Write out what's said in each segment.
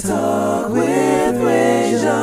Talk with Rajon.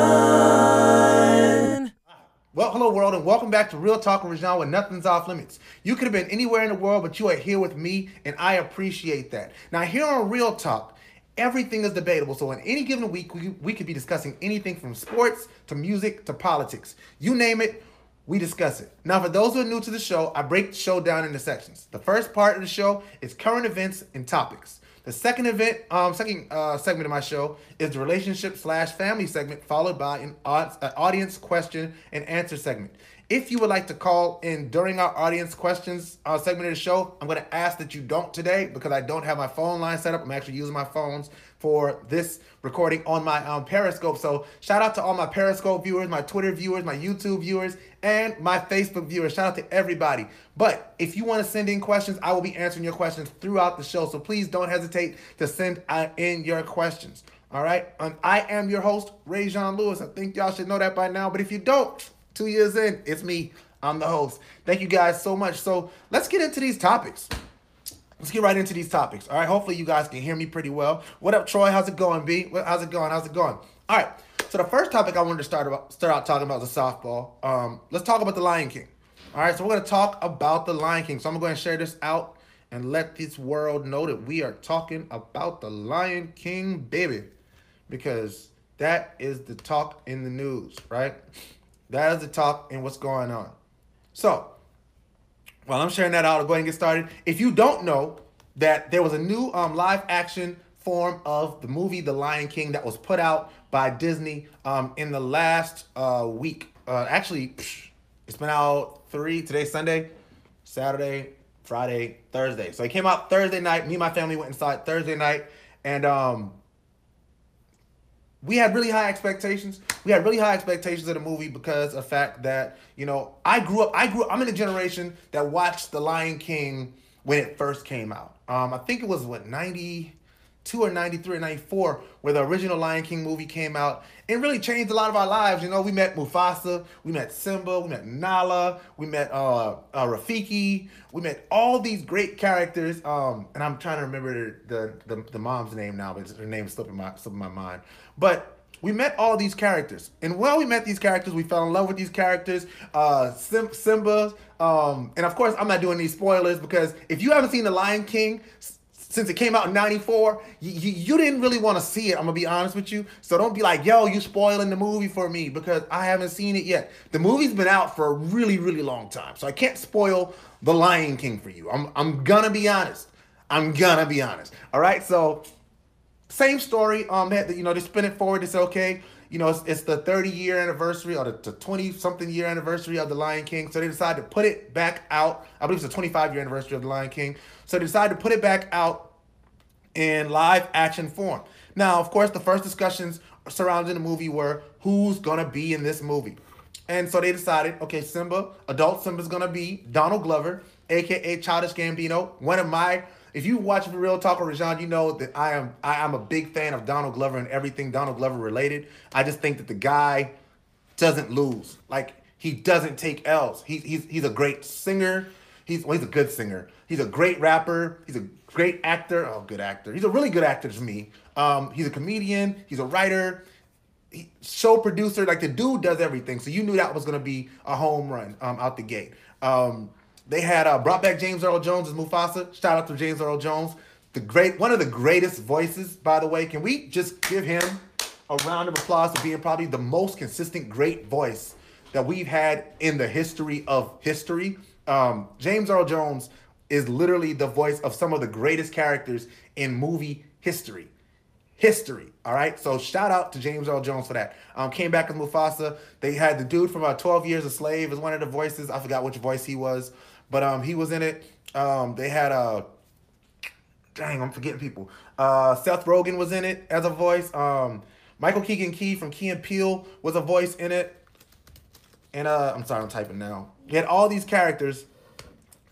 Well, hello world, and welcome back to Real Talk with Rajon, where nothing's off limits. You could have been anywhere in the world, but you are here with me, and I appreciate that. Now, here on Real Talk, everything is debatable. So, in any given week, we, we could be discussing anything from sports to music to politics. You name it, we discuss it. Now, for those who are new to the show, I break the show down into sections. The first part of the show is current events and topics. The second event, um, second uh, segment of my show is the relationship slash family segment, followed by an audience question and answer segment. If you would like to call in during our audience questions uh, segment of the show, I'm going to ask that you don't today because I don't have my phone line set up. I'm actually using my phones for this recording on my um, Periscope. So shout out to all my Periscope viewers, my Twitter viewers, my YouTube viewers, and my Facebook viewers. Shout out to everybody. But if you want to send in questions, I will be answering your questions throughout the show. So please don't hesitate to send uh, in your questions. All right. And I am your host, Rajon Lewis. I think y'all should know that by now. But if you don't, two years in, it's me. I'm the host. Thank you guys so much. So let's get into these topics. Let's get right into these topics. All right. Hopefully you guys can hear me pretty well. What up, Troy? How's it going, B? How's it going? How's it going? All right. So the first topic I wanted to start about start out talking about is the softball. Um, let's talk about the Lion King. All right. So we're gonna talk about the Lion King. So I'm going to share this out and let this world know that we are talking about the Lion King, baby, because that is the talk in the news, right? That is the talk and what's going on. So while I'm sharing that out, I'll go ahead and get started. If you don't know that there was a new um, live action form of the movie The Lion King that was put out by Disney um, in the last uh, week. Uh, actually, it's been out three, today's Sunday, Saturday, Friday, Thursday. So it came out Thursday night. Me and my family went inside Thursday night. And um, we had really high expectations. We had really high expectations of the movie because of the fact that, you know, I grew up, I grew up, I'm in a generation that watched The Lion King when it first came out. Um, I think it was what, 90, 92 or 93 or 94 where the original Lion King movie came out and really changed a lot of our lives. You know, we met Mufasa, we met Simba, we met Nala, we met uh, uh Rafiki, we met all these great characters. Um, and I'm trying to remember the the, the mom's name now, but her name is slipping my slipping my mind. But we met all these characters, and while we met these characters, we fell in love with these characters. Uh, Sim- Simba, um, and of course, I'm not doing these spoilers because if you haven't seen The Lion King, since it came out in 94, you, you, you didn't really want to see it. I'm going to be honest with you. So don't be like, yo, you spoiling the movie for me because I haven't seen it yet. The movie's been out for a really, really long time. So I can't spoil The Lion King for you. I'm, I'm going to be honest. I'm going to be honest. All right. So same story. Um, they, you know, they spin it forward. Say, okay, you know, it's, it's the 30 year anniversary or the 20 something year anniversary of The Lion King. So they decided to put it back out. I believe it's the 25 year anniversary of The Lion King. So they decided to put it back out in live action form. Now, of course, the first discussions surrounding the movie were who's gonna be in this movie. And so they decided, okay, Simba, adult Simba's gonna be Donald Glover, aka Childish Gambino. One of my, if you watch Real Talk with Rajon, you know that I am I am a big fan of Donald Glover and everything Donald Glover related. I just think that the guy doesn't lose. Like he doesn't take L's. He's he's he's a great singer. He's well, he's a good singer. He's a great rapper. He's a great actor. Oh, good actor. He's a really good actor to me. Um, he's a comedian. He's a writer. He, show producer. Like the dude does everything. So you knew that was gonna be a home run um, out the gate. Um, they had uh, brought back James Earl Jones as Mufasa. Shout out to James Earl Jones, the great one of the greatest voices. By the way, can we just give him a round of applause for being probably the most consistent great voice that we've had in the history of history? Um, James Earl Jones is literally the voice of some of the greatest characters in movie history. History, all right. So shout out to James Earl Jones for that. Um, came back as Mufasa. They had the dude from uh, Twelve Years a Slave as one of the voices. I forgot which voice he was, but um, he was in it. Um, they had a uh, dang, I'm forgetting people. Uh, Seth Rogen was in it as a voice. Um, Michael Keegan Key from Key and Peele was a voice in it. And uh, I'm sorry, I'm typing now. You had all these characters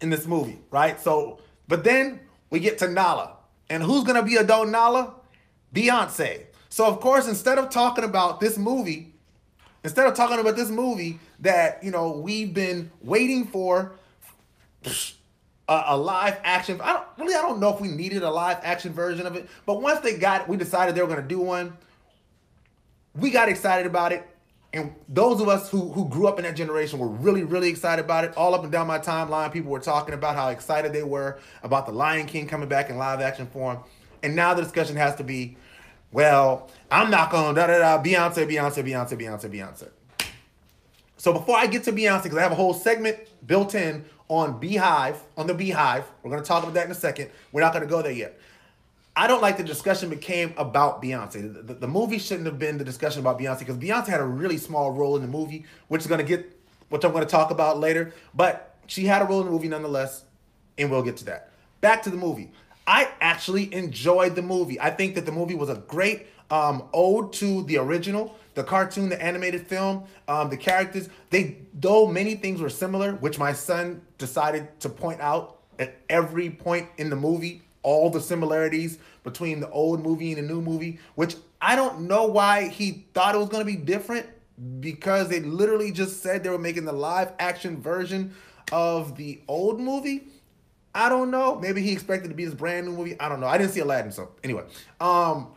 in this movie, right? So, but then we get to Nala. And who's gonna be adult Nala? Beyonce. So of course, instead of talking about this movie, instead of talking about this movie that you know we've been waiting for a, a, live action. I don't really I don't know if we needed a live action version of it, but once they got we decided they were gonna do one. we got excited about it. And those of us who, who grew up in that generation were really, really excited about it. All up and down my timeline, people were talking about how excited they were about the Lion King coming back in live action form. And now the discussion has to be, well, I'm not going da da da Beyonce, Beyonce, Beyonce, Beyonce, Beyonce. So before I get to Beyonce, because I have a whole segment built in on BeyHive, on the BeyHive. we're going to talk about that in a second. We're not going to go there yet. I don't like the discussion became about Beyonce. The, the, the movie shouldn't have been the discussion about Beyonce because Beyonce had a really small role in the movie, which is going to get, which I'm going to talk about later. But she had a role in the movie nonetheless, and we'll get to that. Back to the movie. I actually enjoyed the movie. I think that the movie was a great um, ode to the original, the cartoon, the animated film, um, the characters. They, though many things were similar, which my son decided to point out at every point in the movie all the similarities between the old movie and the new movie, which I don't know why he thought it was going to be different because they literally just said they were making the live action version of the old movie. I don't know. Maybe he expected to be this brand new movie. I don't know. I didn't see Aladdin, so anyway. Um,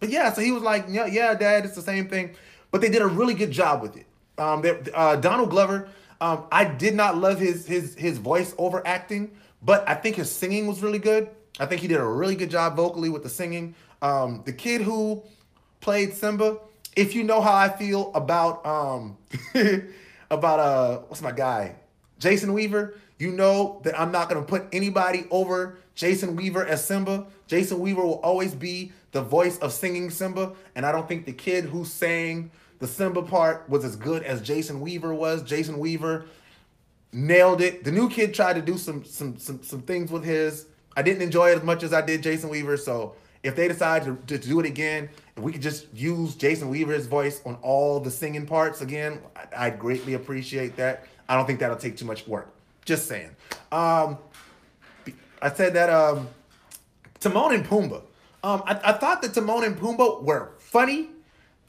but yeah, so he was like, yeah, yeah, Dad, it's the same thing. But they did a really good job with it. Um, they, uh, Donald Glover, um, I did not love his his his voice over acting, but I think his singing was really good. I think he did a really good job vocally with the singing. Um, the kid who played Simba, if you know how I feel about um about uh what's my guy? Jason Weaver, you know that I'm not gonna put anybody over Jason Weaver as Simba. Jason Weaver will always be the voice of singing Simba, and I don't think the kid who sang the Simba part was as good as Jason Weaver was. Jason Weaver nailed it. The new kid tried to do some some some some things with his I didn't enjoy it as much as I did Jason Weaver. So if they decide to, to do it again, if we could just use Jason Weaver's voice on all the singing parts again, I'd greatly appreciate that. I don't think that'll take too much work. Just saying. Um, I said that um, Timon and Pumbaa. Um, I, I thought that Timon and Pumbaa were funny,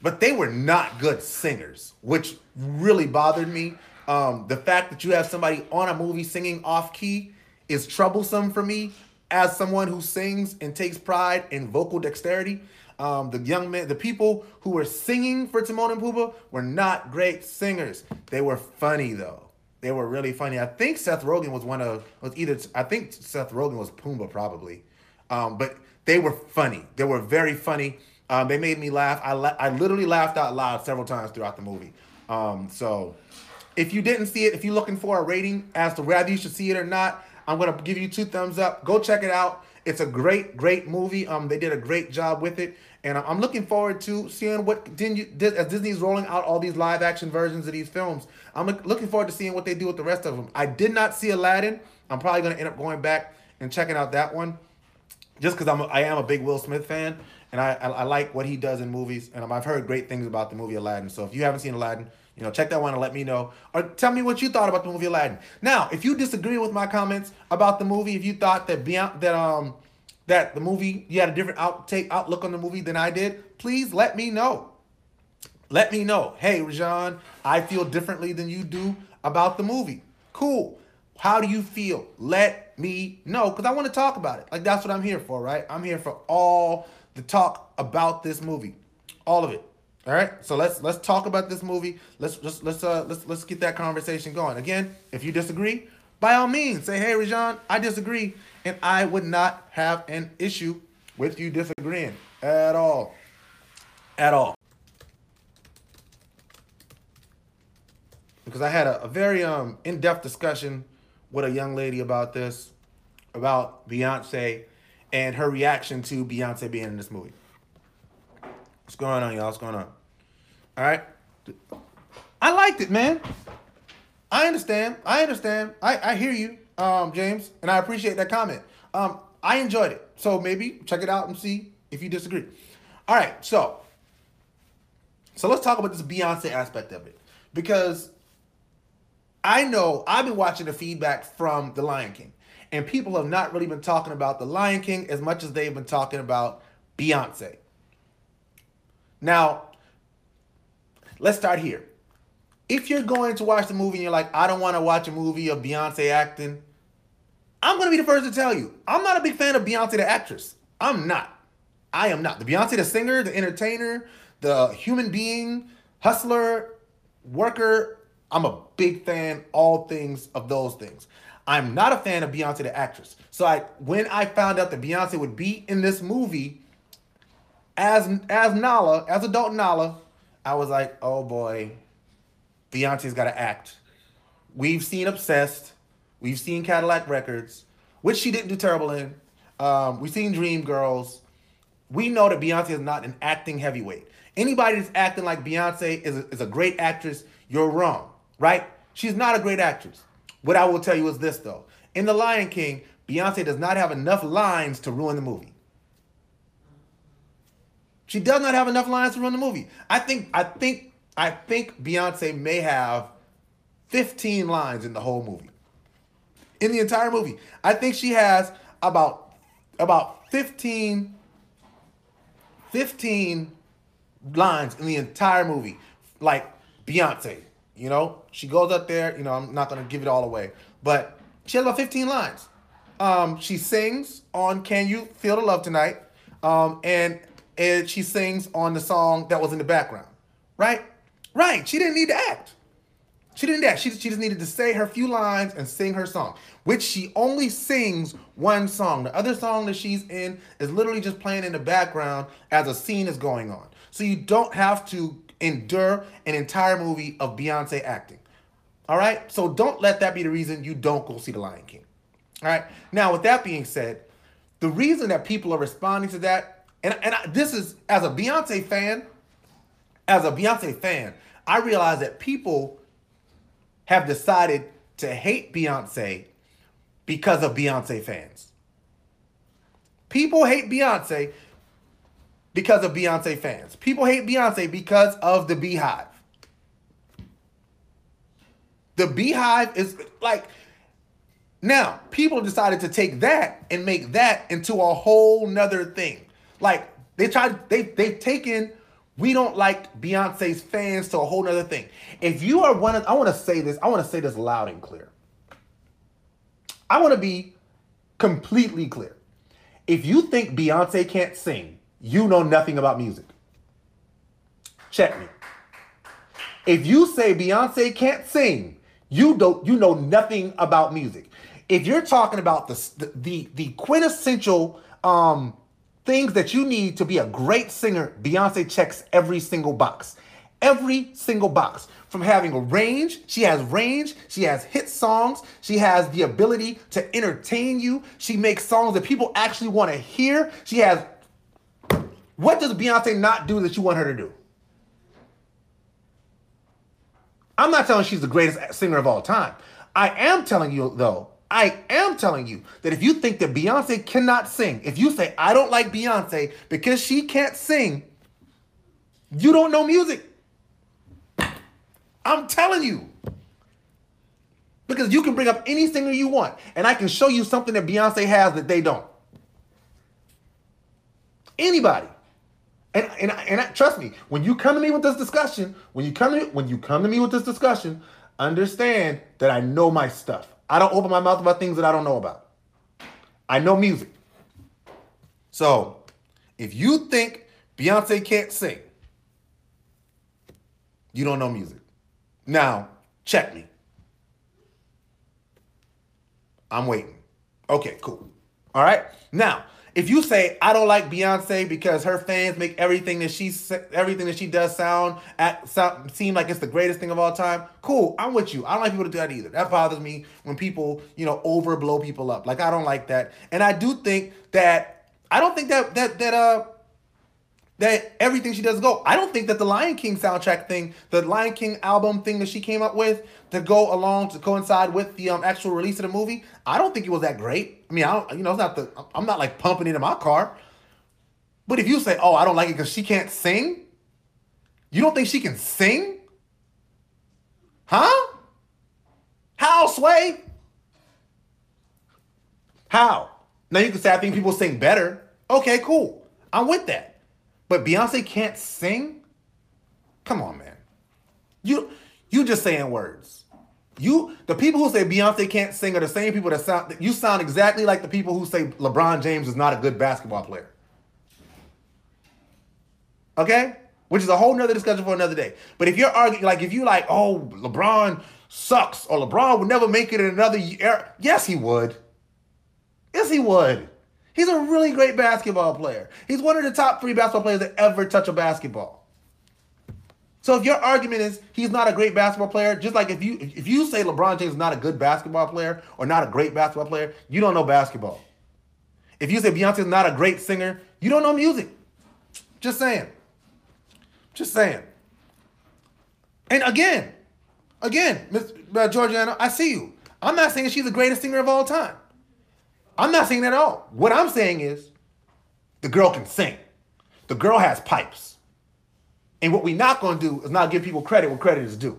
but they were not good singers, which really bothered me. Um, the fact that you have somebody on a movie singing off key is troublesome for me as someone who sings and takes pride in vocal dexterity, um, the young men, the people who were singing for Timon and Pumbaa were not great singers. They were funny though. They were really funny. I think Seth Rogen was one of was either I think Seth Rogen was Pumbaa probably, um, but they were funny. They were very funny. Um, they made me laugh. I la- I literally laughed out loud several times throughout the movie. Um, so if you didn't see it, if you're looking for a rating as to whether you should see it or not, I'm gonna give you two thumbs up. Go check it out. It's a great, great movie. Um, they did a great job with it, and I'm looking forward to seeing what Disney, as Disney's rolling out all these live action versions of these films. I'm looking forward to seeing what they do with the rest of them. I did not see Aladdin. I'm probably gonna end up going back and checking out that one, just because I'm I am a big Will Smith fan, and I, I, I like what he does in movies, and I've heard great things about the movie Aladdin. So if you haven't seen Aladdin, you know, check that one and let me know. Or tell me what you thought about the movie Aladdin. Now, if you disagree with my comments about the movie, if you thought that beyond that um that the movie you had a different outtake outlook on the movie than I did, please let me know. Let me know. Hey, Rajon, I feel differently than you do about the movie. Cool. How do you feel? Let me know because I want to talk about it. Like that's what I'm here for, right? I'm here for all the talk about this movie, all of it. All right, so let's let's talk about this movie. Let's just let's uh let's let's get that conversation going. Again, if you disagree, by all means, say, "Hey, Rajon, I disagree," and I would not have an issue with you disagreeing at all, at all. Because I had a, a very um in-depth discussion with a young lady about this, about Beyonce, and her reaction to Beyonce being in this movie. What's going on, y'all? What's going on? All right. I liked it, man. I understand. I understand. I, I hear you, um, James, and I appreciate that comment. Um, I enjoyed it. So maybe check it out and see if you disagree. All right, so so let's talk about this Beyonce aspect of it. Because I know I've been watching the feedback from The Lion King, and people have not really been talking about The Lion King as much as they've been talking about Beyonce. Now, let's start here. If you're going to watch the movie and you're like, I don't want to watch a movie of Beyonce acting, I'm going to be the first to tell you, I'm not a big fan of Beyonce the actress. I'm not. I am not. The Beyonce, the singer, the entertainer, the human being, hustler, worker, I'm a big fan, all things of those things. I'm not a fan of Beyonce, the actress. So I when I found out that Beyonce would be in this movie as as Nala, as adult Nala, I was like, oh boy, Beyonce's got to act. We've seen Obsessed, we've seen Cadillac Records, which she didn't do terrible in. Um, we've seen Dream Girls. We know that Beyonce is not an acting heavyweight. Anybody that's acting like Beyonce is a, is a great actress, you're wrong, right? She's not a great actress. What I will tell you is this though. In The Lion King, Beyonce does not have enough lines to ruin the movie. She does not have enough lines to ruin the movie. I think I think I think Beyonce may have 15 lines in the whole movie. In the entire movie. I think she has about about 15 15 lines in the entire movie. Like Beyonce, you know, she goes up there, you know, I'm not to give it all away, but she has about 15 lines. Um, she sings on Can You Feel the Love Tonight? Um, and, and she sings on the song that was in the background, right? Right. She didn't need to act. She didn't act. She, she just needed to say her few lines and sing her song, which she only sings one song. The other song that she's in is literally just playing in the background as a scene is going on. So you don't have to endure an entire movie of Beyonce acting. All right? So don't let that be the reason you don't go see The Lion King. All right? Now, with that being said, the reason that people are responding to that, and, and I, this is as a Beyonce fan, as a Beyonce fan, I realize that people have decided to hate Beyonce because of Beyonce fans. People hate Beyonce because of Beyonce fans. People hate Beyonce because of the BeyHive. The BeyHive is like now people decided to take that and make that into a whole nother thing. Like they tried, they they've taken we don't like Beyonce's fans to a whole nother thing. If you are one of, I want to say this, I want to say this loud and clear. I want to be completely clear. If you think Beyonce can't sing, you know nothing about music. Check me. If you say Beyonce can't sing, you don't you know nothing about music. If you're talking about the the the quintessential um things that you need to be a great singer, Beyonce checks every single box. Every single box. From having a range, she has range, she has hit songs, she has the ability to entertain you, she makes songs that people actually want to hear. She has what does Beyonce not do that you want her to do? I'm not telling she's the greatest singer of all time. I am telling you, though, I am telling you that if you think that Beyonce cannot sing, if you say, I don't like Beyonce because she can't sing, you don't know music. I'm telling you. Because you can bring up any singer you want, and I can show you something that Beyonce has that they don't. Anybody. And and and I, trust me, when you come to me with this discussion, when you come to me, when you come to me with this discussion, understand that I know my stuff. I don't open my mouth about things that I don't know about. I know music. So, if you think Beyonce can't sing, you don't know music. Now, check me. I'm waiting. Okay, cool. All right. Now, if you say I don't like Beyonce because her fans make everything that she everything that she does sound at sound, seem like it's the greatest thing of all time, cool. I'm with you. I don't like people to do that either. That bothers me when people you know overblow people up. Like I don't like that, and I do think that I don't think that that that uh that everything she does go. I don't think that the Lion King soundtrack thing, the Lion King album thing that she came up with to go along to coincide with the um, actual release of the movie, I don't think it was that great. I mean, I don't, you know, it's not the I'm not like pumping it in my car. But if you say, "Oh, I don't like it because she can't sing," you don't think she can sing? Huh? How, Sway? How? Now you can say I think people sing better. Okay, cool. I'm with that. But Beyonce can't sing? Come on, man. You you just saying words. You the people who say Beyonce can't sing are the same people that sound you sound exactly like the people who say LeBron James is not a good basketball player. Okay? Which is a whole nother discussion for another day. But if you're arguing, like, if you like, oh, LeBron sucks or LeBron would never make it in another year, yes, he would. Yes, he would. He's a really great basketball player. He's one of the top three basketball players that ever touch a basketball. So if your argument is he's not a great basketball player, just like if you if you say LeBron James is not a good basketball player or not a great basketball player, you don't know basketball. If you say Beyonce is not a great singer, you don't know music. Just saying. Just saying. And again, again, Miss uh, Georgiana, I see you. I'm not saying she's the greatest singer of all time. I'm not saying that at all. What I'm saying is the girl can sing. The girl has pipes. And what we're not going to do is not give people credit where credit is due.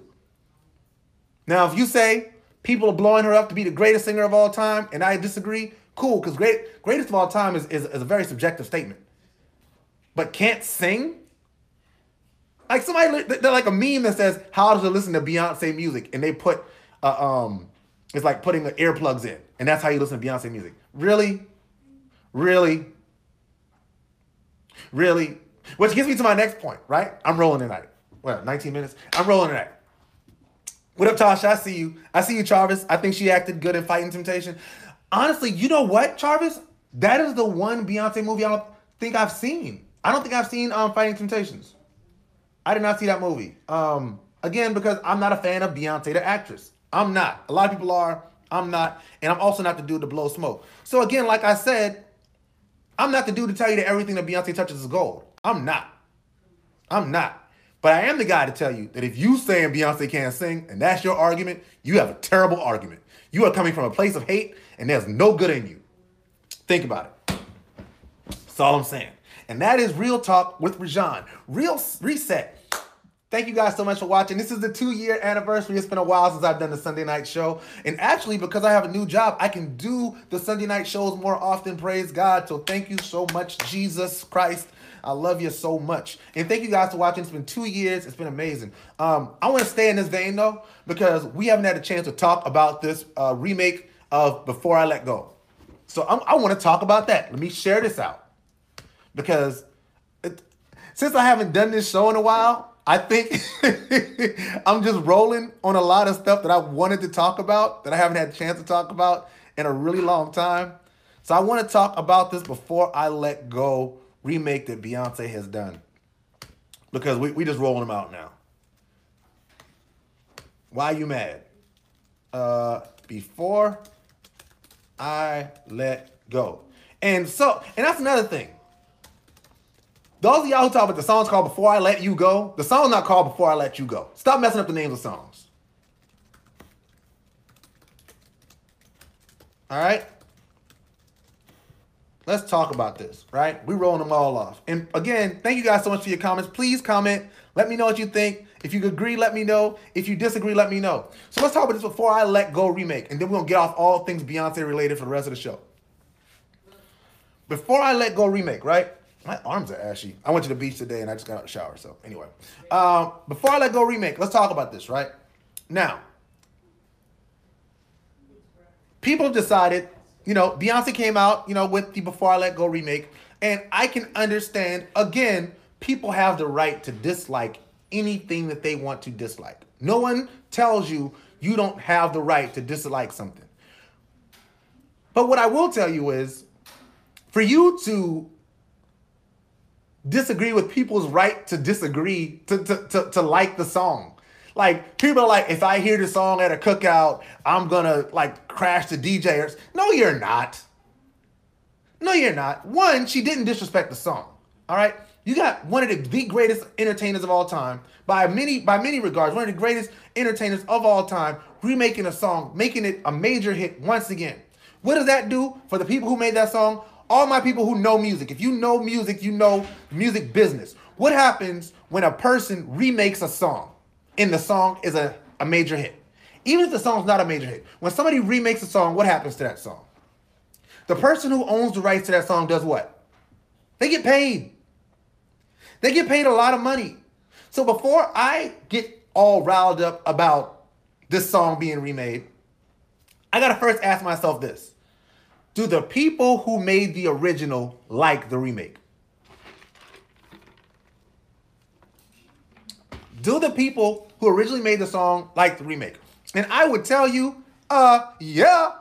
Now, if you say people are blowing her up to be the greatest singer of all time, and I disagree, cool, because great, greatest of all time is, is, is a very subjective statement. But can't sing? Like somebody, they're like a meme that says, "How to listen to Beyonce music?" and they put, uh, um, it's like putting the earplugs in, and that's how you listen to Beyonce music. Really, really, really. Which gets me to my next point. Right? I'm rolling tonight. Well, 19 minutes. I'm rolling tonight. What up, Tasha? I see you. I see you, Charvis. I think she acted good in Fighting Temptation. Honestly, you know what, Charvis? That is the one Beyonce movie I don't think I've seen. I don't think I've seen um, Fighting Temptations. I did not see that movie. Um, again, because I'm not a fan of Beyonce, the actress. I'm not. A lot of people are. I'm not. And I'm also not the dude to blow smoke. So again, like I said, I'm not the dude to tell you that everything that Beyonce touches is gold. I'm not. I'm not. But I am the guy to tell you that if you saying Beyonce can't sing and that's your argument, you have a terrible argument. You are coming from a place of hate and there's no good in you. Think about it. That's all I'm saying. And that is Real Talk with Rajon. Real Reset. Thank you guys so much for watching. This is the two year anniversary. It's been a while since I've done the Sunday night show. And actually, because I have a new job, I can do the Sunday night shows more often. Praise God. So thank you so much, Jesus Christ. I love you so much. And thank you guys for watching. It's been two years. It's been amazing. Um, I want to stay in this vein though, because we haven't had a chance to talk about this uh, remake of Before I Let Go. So I'm, I want to talk about that. Let me share this out because it, since I haven't done this show in a while, I think I'm just rolling on a lot of stuff that I wanted to talk about that I haven't had a chance to talk about in a really long time. So I want to talk about this before I let go remake that Beyonce has done. Because we, we just rolling them out now. Why you mad? Uh, before I let go. And so, and that's another thing. Those of y'all who talk about the song's called Before I Let You Go, the song's not called Before I Let You Go. Stop messing up the names of songs. All right? Let's talk about this, right? We're rolling them all off. And again, thank you guys so much for your comments. Please comment. Let me know what you think. If you agree, let me know. If you disagree, let me know. So let's talk about this before I let go remake. And then we're to get off all things Beyonce related for the rest of the show. Before I let go remake, right? My arms are ashy. I went to the beach today and I just got out of the shower. So anyway, um, before I let go remake, let's talk about this, right? Now, people decided, you know, Beyonce came out, you know, with the Before I Let Go remake, and I can understand. Again, people have the right to dislike anything that they want to dislike. No one tells you you don't have the right to dislike something. But what I will tell you is, for you to disagree with people's right to disagree to, to, to, to like the song. Like people are like, if I hear the song at a cookout, I'm gonna like crash the DJ. No, you're not. No, you're not. One, she didn't disrespect the song. All right, you got one of the, the greatest entertainers of all time by many by many regards, one of the greatest entertainers of all time, remaking a song, making it a major hit once again. What does that do for the people who made that song? All my people who know music, if you know music, you know music business. What happens when a person remakes a song and the song is a, a major hit? Even if the song's not a major hit, when somebody remakes a song, what happens to that song? The person who owns the rights to that song does what? They get paid. They get paid a lot of money. So before I get all riled up about this song being remade, I gotta first ask myself this do the people who made the original like the remake? Do the people who originally made the song like the remake? And I would tell you, uh, yeah.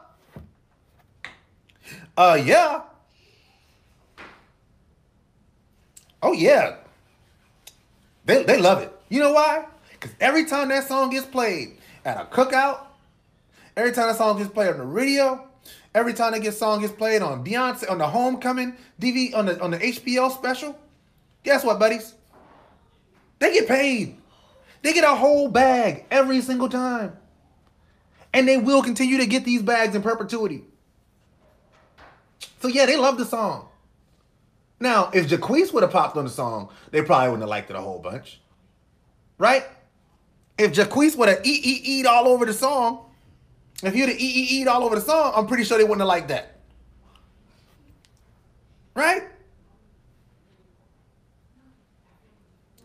Uh, yeah. Oh, yeah. They, they love it. You know why? Because every time that song gets played at a cookout, every time that song gets played on the radio, every time they that song gets played on Beyonce, on the Homecoming DV, on the, on the HBO special, guess what, buddies? They get paid. They get a whole bag every single time. And they will continue to get these bags in perpetuity. So yeah, they love the song. Now, if Jacquees would have popped on the song, they probably wouldn't have liked it a whole bunch. Right? If Jacquees would have eat, eat, eat all over the song, if you'd have eat, eat, all over the song, I'm pretty sure they wouldn't have liked that. Right?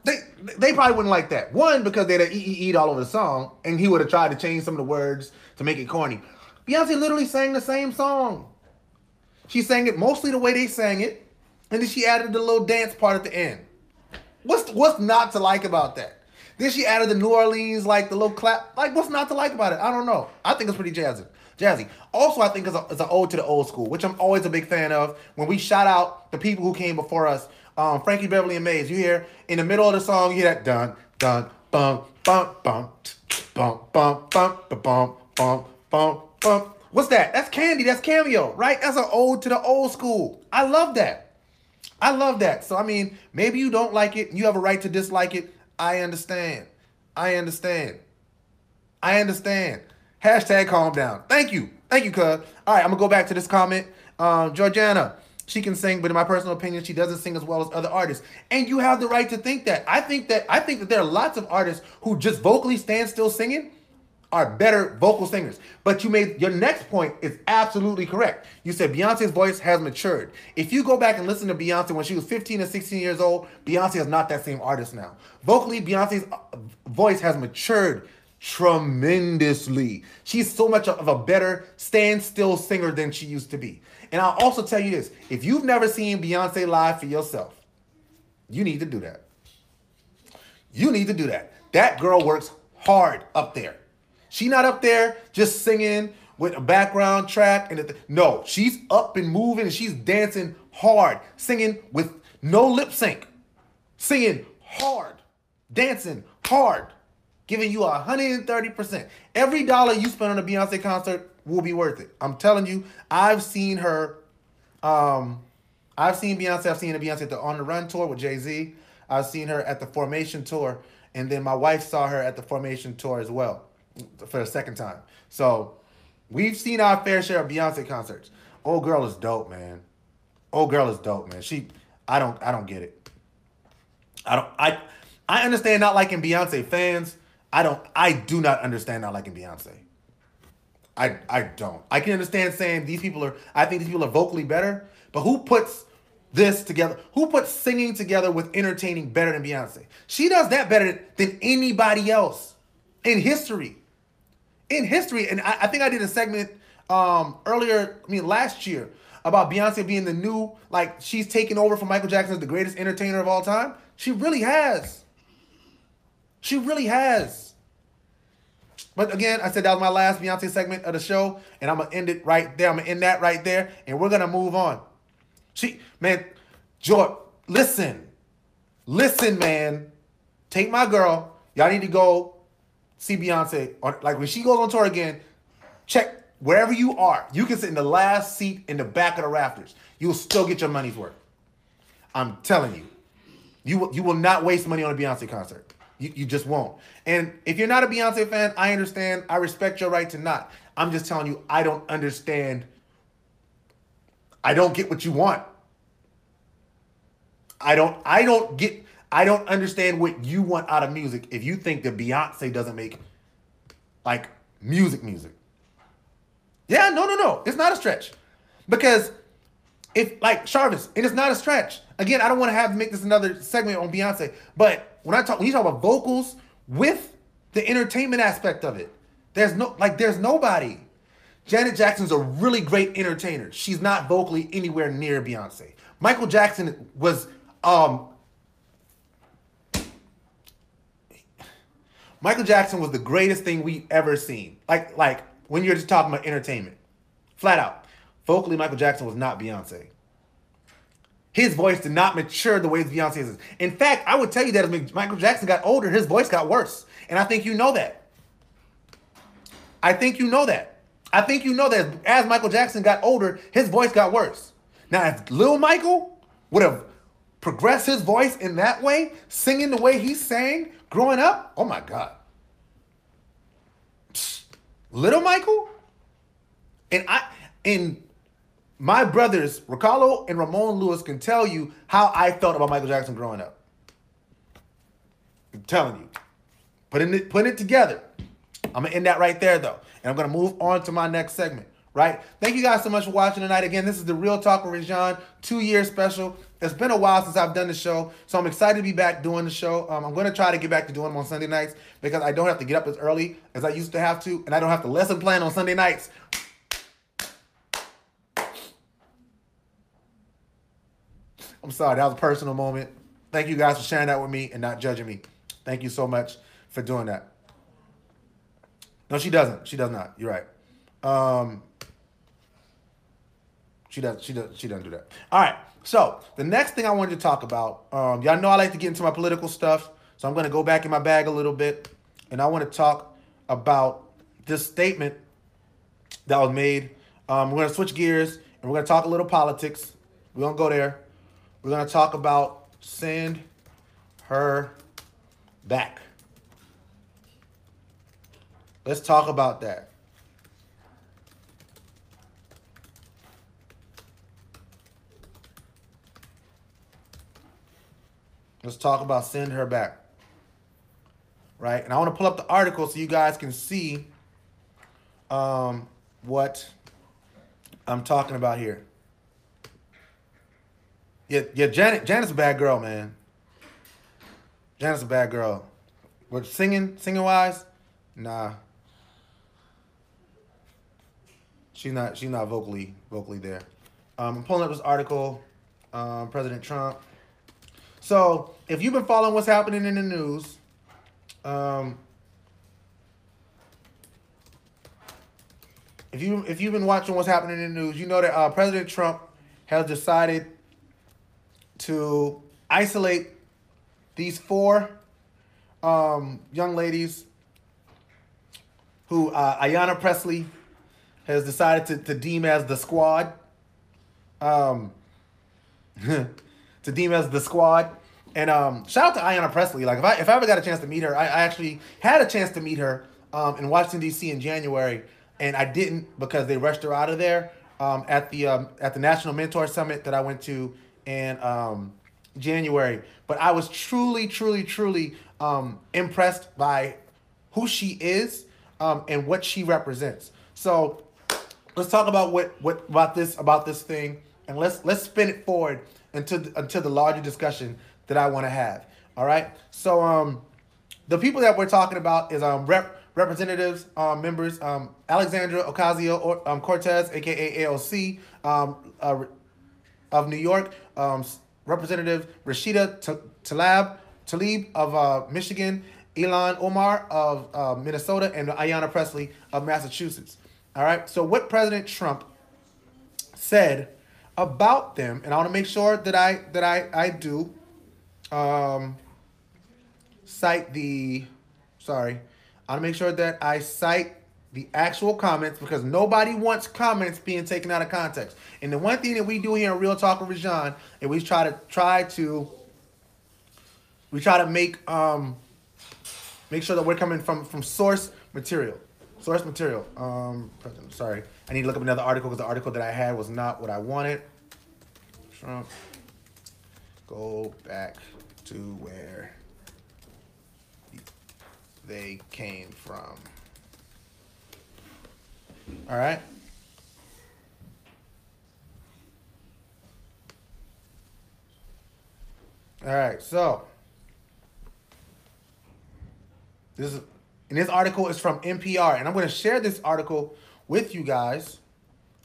They they probably wouldn't like that. One, because they'd have eat, eat all over the song, and he would have tried to change some of the words to make it corny. Beyonce literally sang the same song. She sang it mostly the way they sang it, and then she added the little dance part at the end. What's what's not to like about that? Then she added the New Orleans, like the little clap. Like, what's not to like about it? I don't know. I think it's pretty jazzy. Jazzy. Also, I think it's, a, it's an ode to the old school, which I'm always a big fan of. When we shout out the people who came before us, um, Frankie Beverly and Maze, you hear in the middle of the song, you hear that dun dun bum bum bum bum bum bum bum bum bum bum. What's that? That's Candy. That's Cameo, right? That's an ode to the old school. I love that. I love that. So I mean, maybe you don't like it. You have a right to dislike it. I understand. I understand. I understand. Hashtag calm down. Thank you. Thank you, cuz. All right, I'm gonna go back to this comment. Um, Georgiana, she can sing, but in my personal opinion, she doesn't sing as well as other artists. And you have the right to think that. I think that I think that there are lots of artists who just vocally stand still singing are better vocal singers. But you made your next point is absolutely correct. You said Beyonce's voice has matured. If you go back and listen to Beyonce when she was 15 and 16 years old, Beyonce is not that same artist now. Vocally, Beyonce's uh, voice has matured tremendously. She's so much of a better standstill singer than she used to be. And I'll also tell you this if you've never seen Beyonce live for yourself, you need to do that. You need to do that. That girl works hard up there. She not up there just singing with a background track and th- no, she's up and moving and she's dancing hard, singing with no lip sync, singing hard, dancing hard, giving you 130%. Every dollar you spend on a Beyonce concert will be worth it. I'm telling you, I've seen her. Um, I've seen Beyonce. I've seen a Beyonce at the On the Run tour with Jay Z. I've seen her at the Formation tour, and then my wife saw her at the Formation tour as well for the second time. So we've seen our fair share of Beyonce concerts. Old girl is dope, man. Old girl is dope, man. She, I don't, I don't get it. I don't, I, I understand not liking Beyonce fans. I don't, I do not understand not liking Beyonce. I I don't. I can understand saying these people are. I think these people are vocally better, but who puts this together? Who puts singing together with entertaining better than Beyonce? She does that better than anybody else in history. In history, and I, I think I did a segment um earlier. I mean last year about Beyonce being the new like she's taking over from Michael Jackson as the greatest entertainer of all time. She really has. She really has. But again, I said that was my last Beyonce segment of the show, and I'm gonna end it right there. I'm gonna end that right there, and we're gonna move on. She, man, George, listen, listen, man. Take my girl. Y'all need to go see Beyonce. Or like when she goes on tour again, check wherever you are. You can sit in the last seat in the back of the rafters. You'll still get your money's worth. I'm telling you, you will, you will not waste money on a Beyonce concert. You, you just won't. And if you're not a Beyonce fan, I understand. I respect your right to not. I'm just telling you, I don't understand. I don't get what you want. I don't I don't get I don't understand what you want out of music if you think that Beyonce doesn't make like music music. Yeah, no, no, no. It's not a stretch. Because if like Charvis, and it's not a stretch. Again, I don't want to have to make this another segment on Beyonce, but when I talk when you talk about vocals with the entertainment aspect of it, there's no like there's nobody. Janet Jackson's a really great entertainer. She's not vocally anywhere near Beyonce. Michael Jackson was um Michael Jackson was the greatest thing we ever seen. Like, like when you're just talking about entertainment, flat out. Vocally, Michael Jackson was not Beyonce. His voice did not mature the way Beyonce is. In fact, I would tell you that as Michael Jackson got older, his voice got worse, and I think you know that. I think you know that. I think you know that as Michael Jackson got older, his voice got worse. Now, if Lil Michael would have progressed his voice in that way, singing the way he sang growing up, oh my God. Little Michael? And I and my brothers, Ricardo and Ramon Lewis, can tell you how I felt about Michael Jackson growing up. I'm telling you. Putting it, putting it together. I'm gonna end that right there though. And I'm gonna move on to my next segment. Right? Thank you guys so much for watching tonight. Again, this is the Real Talk with Rajon two-year special. It's been a while since I've done the show, so I'm excited to be back doing the show. Um, I'm going to try to get back to doing them on Sunday nights because I don't have to get up as early as I used to have to, and I don't have to lesson plan on Sunday nights. I'm sorry, that was a personal moment. Thank you guys for sharing that with me and not judging me. Thank you so much for doing that. No, she doesn't. She does not. You're right. Um, she does. She does. She doesn't do that. All right. So the next thing I wanted to talk about, um, y'all know I like to get into my political stuff, so I'm going to go back in my bag a little bit, and I want to talk about this statement that was made. Um, we're going to switch gears, and we're going to talk a little politics. We don't go there. We're going to talk about send her back. Let's talk about that. Let's talk about send her back. Right? And I want to pull up the article so you guys can see um, what I'm talking about here. Yeah, yeah, Janet Janet's a bad girl, man. Janet's a bad girl. But singing, singing wise, nah. She's not she's not vocally vocally there. Um, I'm pulling up this article, um, President Trump. So if you've been following what's happening in the news, um, if you if you've been watching what's happening in the news, you know that uh, President Trump has decided to isolate these four um, young ladies who uh, Ayanna Pressley has decided to, to deem as the squad. Um, to deem as the squad. And um, shout out to Ayanna Pressley. Like if I if I ever got a chance to meet her, I, I actually had a chance to meet her um, in Washington D.C. in January, and I didn't because they rushed her out of there um, at the um, at the National Mentor Summit that I went to in um, January. But I was truly, truly, truly um, impressed by who she is um, and what she represents. So let's talk about what what about this about this thing, and let's let's spin it forward the, into the larger discussion that I want to have. All right. So um, the people that we're talking about is um rep representatives, um, members, um, Alexandra Ocasio um, Cortez, aka AOC, um, uh, of New York, um, Representative Rashida Tlaib, Tlaib of uh, Michigan, Ilhan Omar of uh, Minnesota, and Ayanna Pressley of Massachusetts. All right. So what President Trump said about them, and I want to make sure that I that I I do um, cite the sorry. I want to make sure that I cite the actual comments because nobody wants comments being taken out of context. And the one thing that we do here in Real Talk with Rajon, and we try to try to we try to make um make sure that we're coming from from source material. Source material. Um, sorry, I need to look up another article because the article that I had was not what I wanted. Trump, go back to where they came from. All right. All right, so this is and this article is from NPR, and I'm going to share this article with you guys.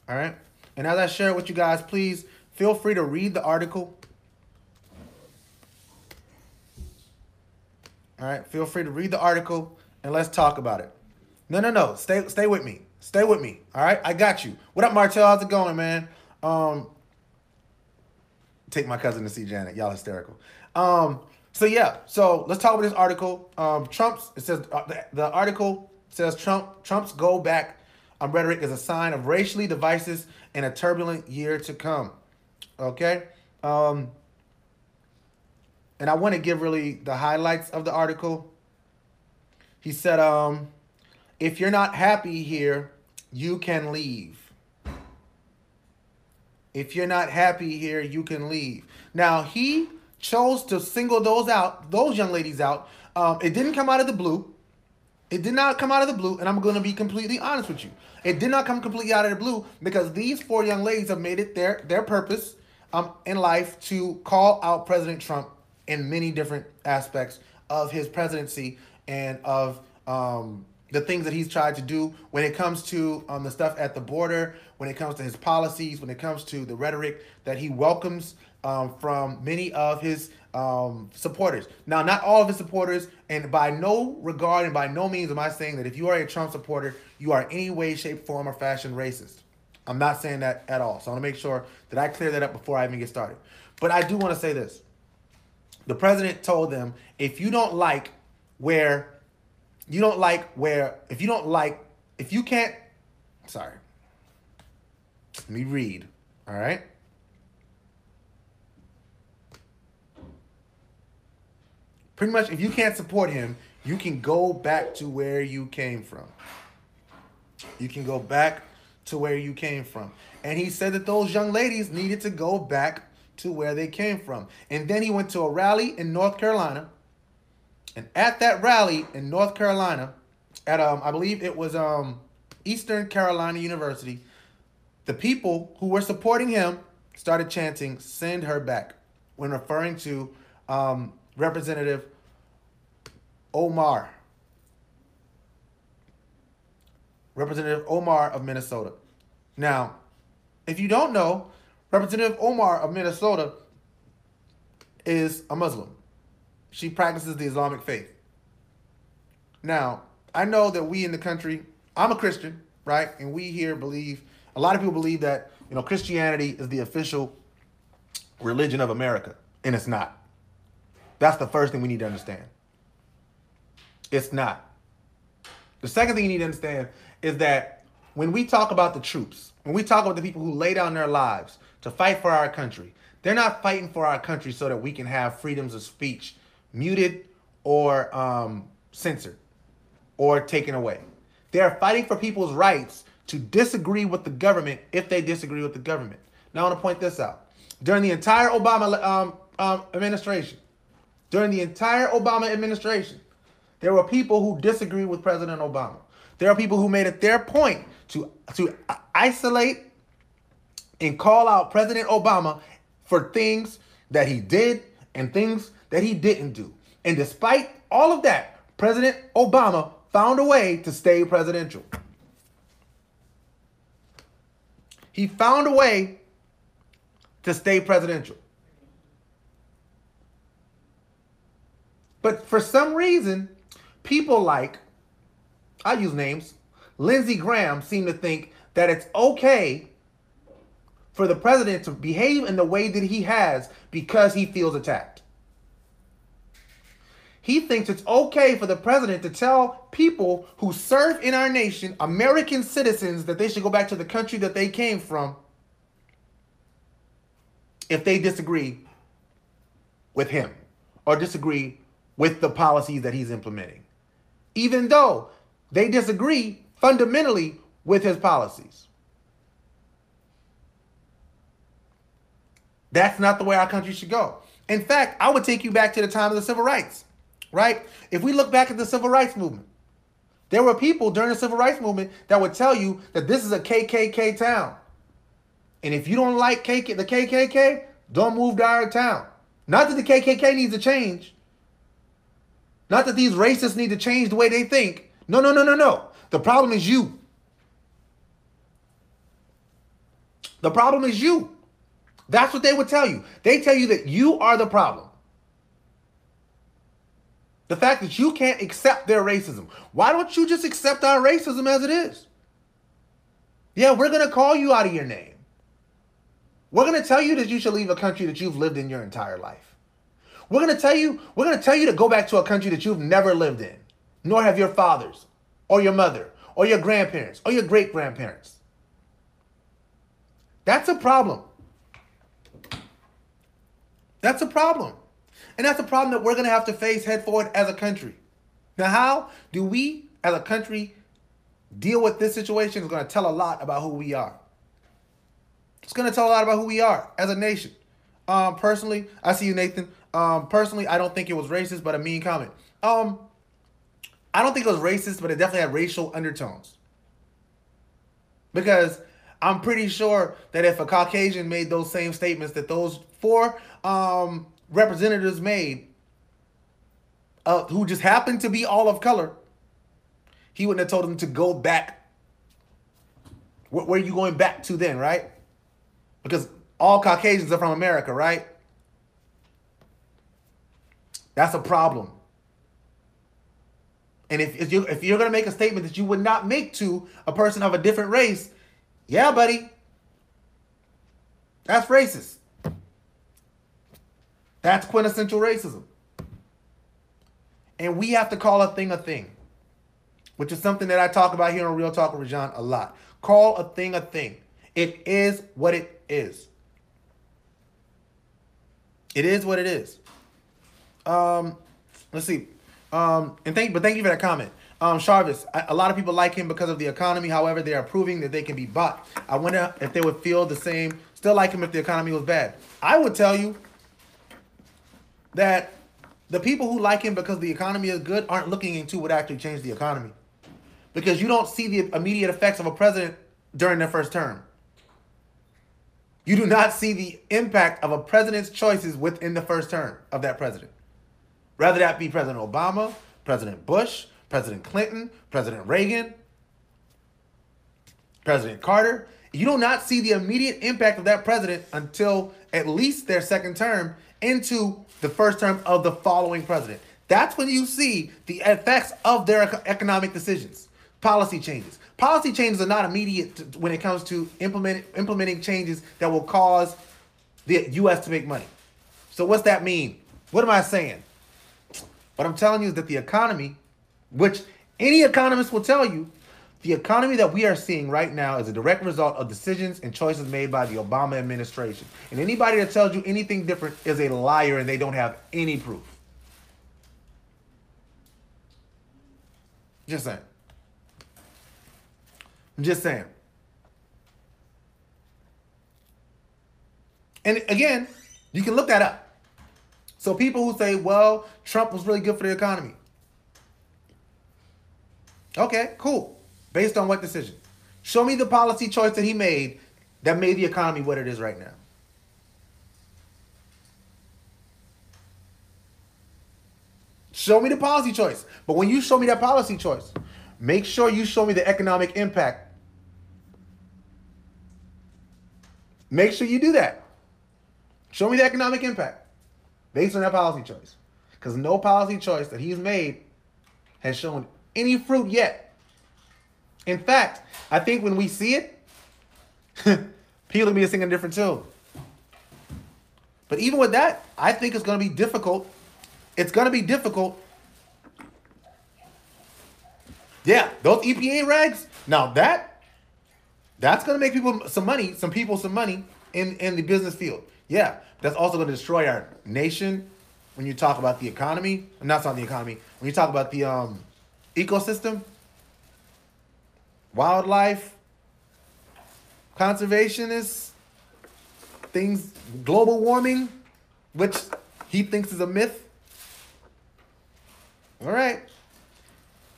All right. And as I share it with you guys, please feel free to read the article. All right, feel free to read the article and let's talk about it. No, no, no. Stay, stay with me. Stay with me. All right, I got you. What up, Martell? How's it going, man? Um, take my cousin to see Janet. Y'all hysterical. Um, so yeah, so let's talk about this article. Um, Trump's it says uh, the, the article says Trump Trump's go back on rhetoric is a sign of racially divisive and a turbulent year to come. Okay. Um, and I want to give really the highlights of the article. He said, um, if you're not happy here, you can leave. If you're not happy here, you can leave. Now, he chose to single those out, those young ladies out. Um, it didn't come out of the blue. It did not come out of the blue, and I'm going to be completely honest with you. It did not come completely out of the blue because these four young ladies have made it their their purpose um, in life to call out President Trump in many different aspects of his presidency and of um, the things that he's tried to do when it comes to um, the stuff at the border, when it comes to his policies, when it comes to the rhetoric that he welcomes um, from many of his um, supporters. Now, not all of his supporters, and by no regard and by no means am I saying that if you are a Trump supporter, you are any way, shape, form, or fashion racist. I'm not saying that at all. So I want to make sure that I clear that up before I even get started. But I do want to say this. The president told them if you don't like where you don't like where if you don't like if you can't sorry. Let me read. All right? Pretty much if you can't support him, you can go back to where you came from. You can go back to where you came from. And he said that those young ladies needed to go back to where they came from. And then he went to a rally in North Carolina. And at that rally in North Carolina, at um, I believe it was um, Eastern Carolina University, the people who were supporting him started chanting "Send her back" when referring to um, Representative Omar. Representative Omar of Minnesota. Now, if you don't know, Representative Omar of Minnesota is a Muslim. She practices the Islamic faith. Now, I know that we in the country, I'm a Christian, right? And we here believe, a lot of people believe that, you know, Christianity is the official religion of America, and it's not. That's the first thing we need to understand. It's not. The second thing you need to understand is that when we talk about the troops, when we talk about the people who lay down their lives to fight for our country, they're not fighting for our country so that we can have freedoms of speech muted or um, censored or taken away. They are fighting for people's rights to disagree with the government if they disagree with the government. Now, I want to point this out. During the entire Obama um, um, administration, during the entire Obama administration, there were people who disagreed with President Obama. There are people who made it their point to, to isolate and call out President Obama for things that he did and things that he didn't do. And despite all of that, President Obama found a way to stay presidential. He found a way to stay presidential. But for some reason, people like, I use names, Lindsey Graham seem to think that it's okay for the president to behave in the way that he has because he feels attacked. He thinks it's okay for the president to tell people who serve in our nation, American citizens, that they should go back to the country that they came from if they disagree with him or disagree with the policies that he's implementing, even though they disagree fundamentally with his policies. That's not the way our country should go. In fact, I would take you back to the time of the civil rights, right? If we look back at the civil rights movement, there were people during the civil rights movement that would tell you that this is a KKK town. And if you don't like KK, the KKK, don't move to our town. Not that the KKK needs to change. Not that these racists need to change the way they think. No, no, no, no, no. The problem is you. The problem is you. That's what they would tell you. They tell you that you are the problem. The fact that you can't accept their racism. Why don't you just accept our racism as it is? Yeah, we're going to call you out of your name. We're going to tell you that you should leave a country that you've lived in your entire life. We're to tell you, we're to tell you to go back to a country that you've never lived in, nor have your fathers or your mother or your grandparents or your great grandparents. That's a problem. That's a problem. And that's a problem that we're to have to face head forward as a country. Now, how do we as a country deal with this situation is to tell a lot about who we are. It's to tell a lot about who we are as a nation. Um, personally, I see you, Nathan. Um, personally, I don't think it was racist, but a mean comment. Um, I don't think it was racist, but it definitely had racial undertones. Because I'm pretty sure that if a Caucasian made those same statements that those four um, representatives made, uh, who just happened to be all of color, he wouldn't have told them to go back. Where, where are you going back to then, right? Because all Caucasians are from America, right? That's a problem. And if, if, you, if you're going to make a statement that you would not make to a person of a different race, yeah, buddy, that's racist. That's quintessential racism. And we have to call a thing a thing which is something that I talk about here on Real Talk with Rajon a lot. Call a thing a thing. It is what it is. It is what it is. Um, let's see. Um, and thank, but thank you for that comment. Um, Charvis, a lot of people like him because of the economy. However, they are proving that they can be bought. I wonder if they would feel the same, still like him if the economy was bad. I would tell you that the people who like him because the economy is good aren't looking into what actually changed the economy because you don't see the immediate effects of a president during their first term. You do not see the impact of a president's choices within the first term of that president. Rather that be President Obama, President Bush, President Clinton, President Reagan, President Carter. You do not see the immediate impact of that president until at least their second term into the first term of the following president. That's when you see the effects of their economic decisions policy changes. Policy changes are not immediate when it comes to implement, implementing changes that will cause the U.S. to make money. So what's that mean? What am I saying? What I'm telling you is that the economy, which any economist will tell you, the economy that we are seeing right now is a direct result of decisions and choices made by the Obama administration. And anybody that tells you anything different is a liar and they don't have any proof. Just saying. I'm just saying. And again, you can look that up. So people who say, well, Trump was really good for the economy. Okay, cool. Based on what decision? Show me the policy choice that he made that made the economy what it is right now. Show me the policy choice. But when you show me that policy choice, Make sure you show me the economic impact. Make sure you do that. Show me the economic impact based on that policy choice. Because no policy choice that he's made has shown any fruit yet. In fact, I think when we see it, people will be singing a different tune. But even with that, I think it's going to be difficult. It's going to be difficult yeah, those EPA regs. Now that that's gonna make people some money, some people some money in in the business field. Yeah, that's also gonna destroy our nation. When you talk about the economy, not not the economy. When you talk about the um, ecosystem, wildlife, conservationists, things, global warming, which he thinks is a myth. All right.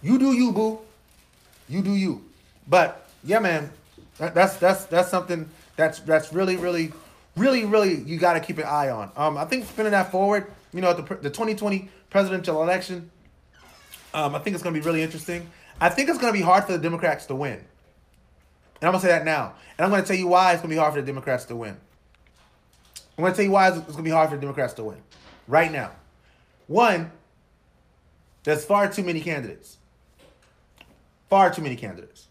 You do you, boo. You do you. But yeah, man, that's that's that's something that's that's really really really really you got to keep an eye on. Um, I think spinning that forward, you know, the the 2020 presidential election, um, I think it's going to be really interesting. I think it's going to be hard for the Democrats to win. And I'm going to say that now. And I'm going to tell you why it's going to be hard for the Democrats to win. I'm going to tell you why it's going to be hard for the Democrats to win right now. One, There's far too many candidates. Far too many candidates.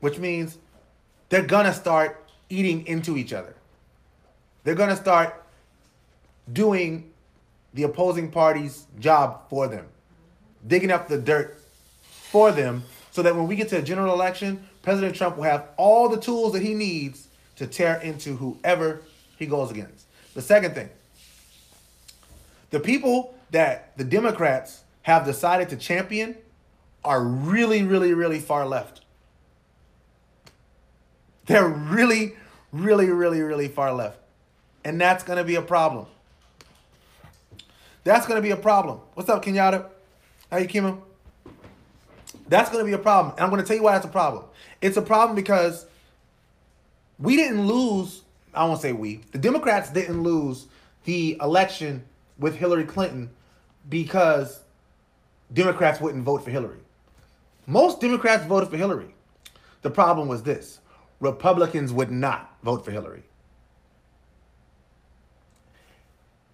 Which means they're gonna start eating into each other. They're gonna start doing the opposing party's job for them, digging up the dirt for them, so that when we get to a general election, President Trump will have all the tools that he needs to tear into whoever he goes against. The second thing, the people that the Democrats have decided to champion are really, really, really far left. They're really, really, really, really far left. And that's going to be a problem. That's going to be a problem. What's up, Kenyatta? How you, Kimo? That's going to be a problem. And I'm going to tell you why that's a problem. It's a problem because we didn't lose, I won't say we, the Democrats didn't lose the election with Hillary Clinton because Democrats wouldn't vote for Hillary. Most Democrats voted for Hillary. The problem was this Republicans would not vote for Hillary.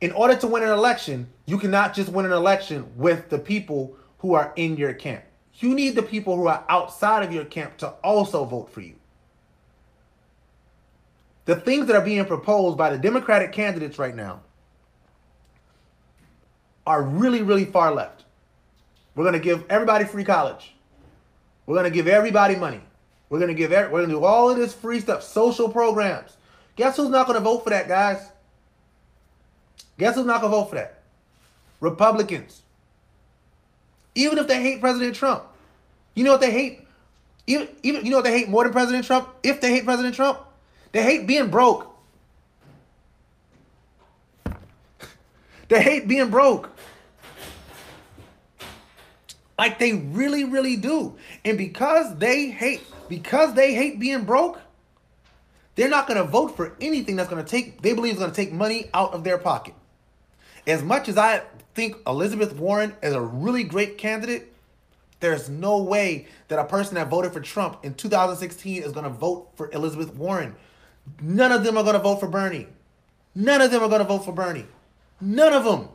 In order to win an election, you cannot just win an election with the people who are in your camp. You need the people who are outside of your camp to also vote for you. The things that are being proposed by the Democratic candidates right now are really, really far left. We're going to give everybody free college. We're going to give everybody money. We're going to give we're going to do all of this free stuff, social programs. Guess who's not going to vote for that, guys? Guess who's not to vote for that? Republicans. Even if they hate President Trump. You know what they hate? Even, even you know what they hate more than President Trump? If they hate President Trump, they hate being broke. They hate being broke. Like they really, really do. And because they hate, because they hate being broke, they're not to vote for anything that's to take, they believe is to take money out of their pocket. As much as I think Elizabeth Warren is a really great candidate, there's no way that a person that voted for Trump in 2016 is going to vote for Elizabeth Warren. None of them are going to vote for Bernie. None of them are going to vote for Bernie. None of them.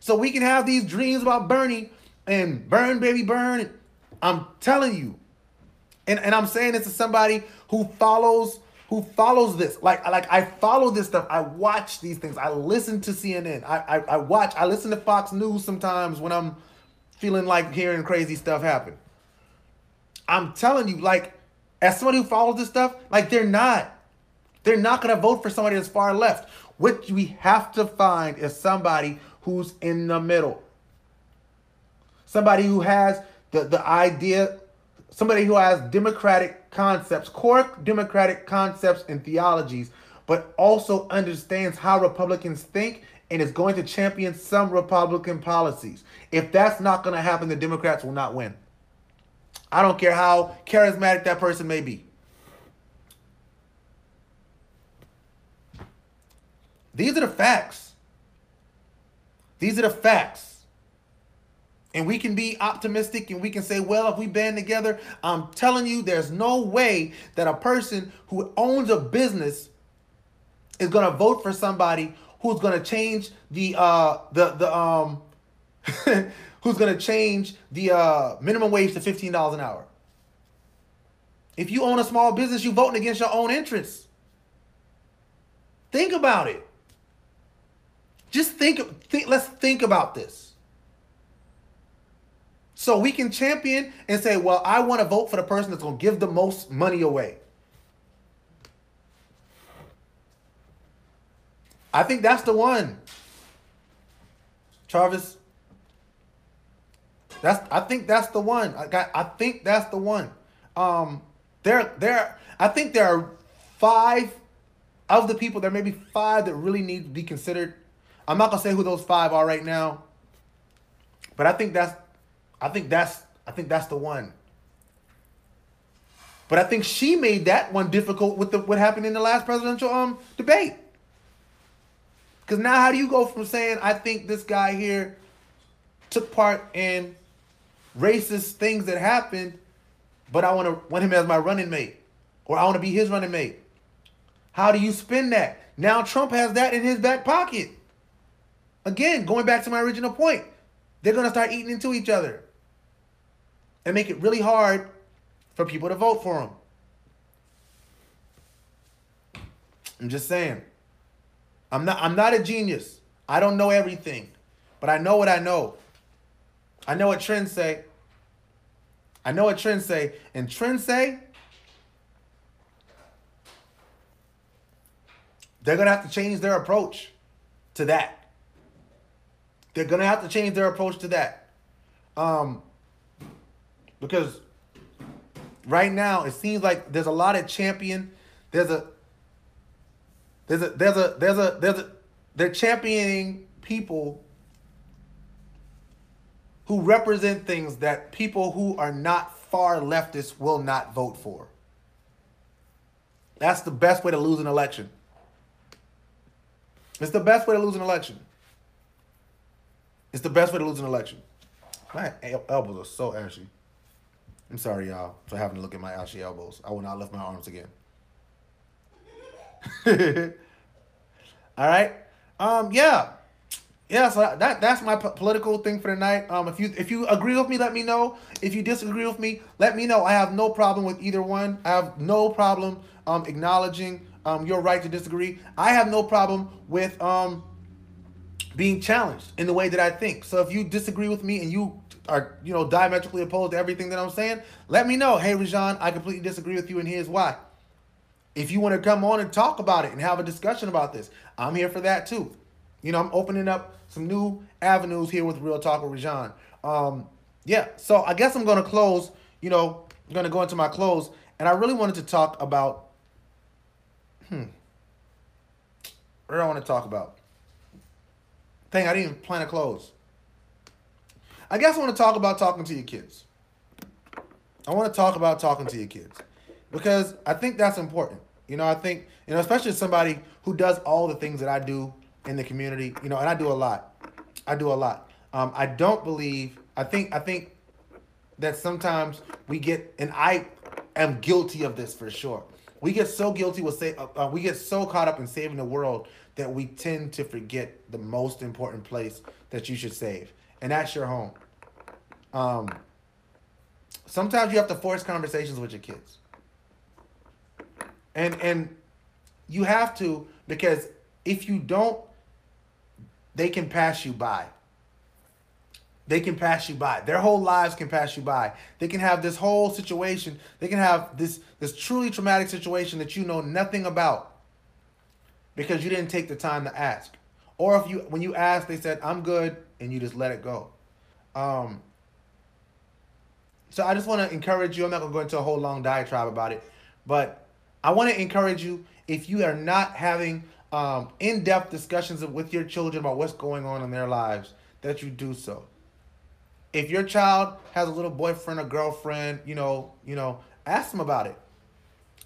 So we can have these dreams about Bernie and burn, baby, burn. I'm telling you. And, and I'm saying this to somebody who follows who follows this. Like, like I follow this stuff. I watch these things. I listen to CNN. I, I, I watch, I listen to Fox News sometimes when I'm feeling like hearing crazy stuff happen. I'm telling you, like, as somebody who follows this stuff, like they're not. They're not gonna vote for somebody that's far left. What we have to find is somebody who's in the middle. Somebody who has the, the idea, somebody who has democratic concepts, core democratic concepts and theologies, but also understands how Republicans think and is going to champion some Republican policies. If that's not going to happen, the Democrats will not win. I don't care how charismatic that person may be. These are the facts. These are the facts. And we can be optimistic and we can say, well, if we band together, I'm telling you, there's no way that a person who owns a business is going to vote for somebody who's going to change the uh the the um who's going to change the uh minimum wage to $15 an hour. If you own a small business, you're voting against your own interests. Think about it. Just think, think let's think about this. So we can champion and say, well, I want to vote for the person that's going to give the most money away. I think that's the one. Travis. That's I think that's the one. I got I think that's the one. Um there there I think there are five of the people there may be five that really need to be considered. I'm not gonna say who those five are right now. But I think that's I think that's I think that's the one. But I think she made that one difficult with the what happened in the last presidential um debate. Because now, how do you go from saying, I think this guy here took part in racist things that happened, but I want to want him as my running mate, or I want to be his running mate? How do you spin that? Now Trump has that in his back pocket. Again, going back to my original point, they're gonna start eating into each other and make it really hard for people to vote for them. I'm just saying. I'm not I'm not a genius. I don't know everything, but I know what I know. I know what trends say. I know what trends say, and trends say they're gonna have to change their approach to that. They're gonna have to change their approach to that, um, because right now it seems like there's a lot of champion. There's a there's a there's a there's a there's a they're championing people who represent things that people who are not far leftists will not vote for. That's the best way to lose an election. It's the best way to lose an election. It's the best way to lose an election. My elbows are so ashy. I'm sorry, y'all, for having to look at my ashy elbows. I will not lift my arms again. All right. Um. Yeah. Yeah. So that that's my political thing for tonight. Um. If you if you agree with me, let me know. If you disagree with me, let me know. I have no problem with either one. I have no problem um acknowledging um your right to disagree. I have no problem with um being challenged in the way that I think. So if you disagree with me and you are, you know, diametrically opposed to everything that I'm saying, let me know. Hey, Rajon, I completely disagree with you, and here's why. If you want to come on and talk about it and have a discussion about this, I'm here for that too. You know, I'm opening up some new avenues here with Real Talk with Rajon. Um, yeah, so I guess I'm to close. You know, I'm to go into my close, and I really wanted to talk about. Hmm. What do I want to talk about? Thing I didn't even plan to close. I guess I want to talk about talking to your kids. I want to talk about talking to your kids because I think that's important. You know, I think, you know, especially somebody who does all the things that I do in the community, you know, and I do a lot. I do a lot. Um, I don't believe, I think, I think that sometimes we get, and I am guilty of this for sure. We get so guilty with say, uh, we get so caught up in saving the world that we tend to forget the most important place that you should save, and that's your home. Um, sometimes you have to force conversations with your kids, and and you have to because if you don't, they can pass you by. They can pass you by. Their whole lives can pass you by. They can have this whole situation. They can have this this truly traumatic situation that you know nothing about because you didn't take the time to ask. Or if you when you asked, they said, "I'm good," and you just let it go. Um, so I just want to encourage you. I'm not gonna go into a whole long diatribe about it, but I want to encourage you if you are not having um, in-depth discussions with your children about what's going on in their lives, that you do so. If your child has a little boyfriend or girlfriend, you know, you know, ask them about it.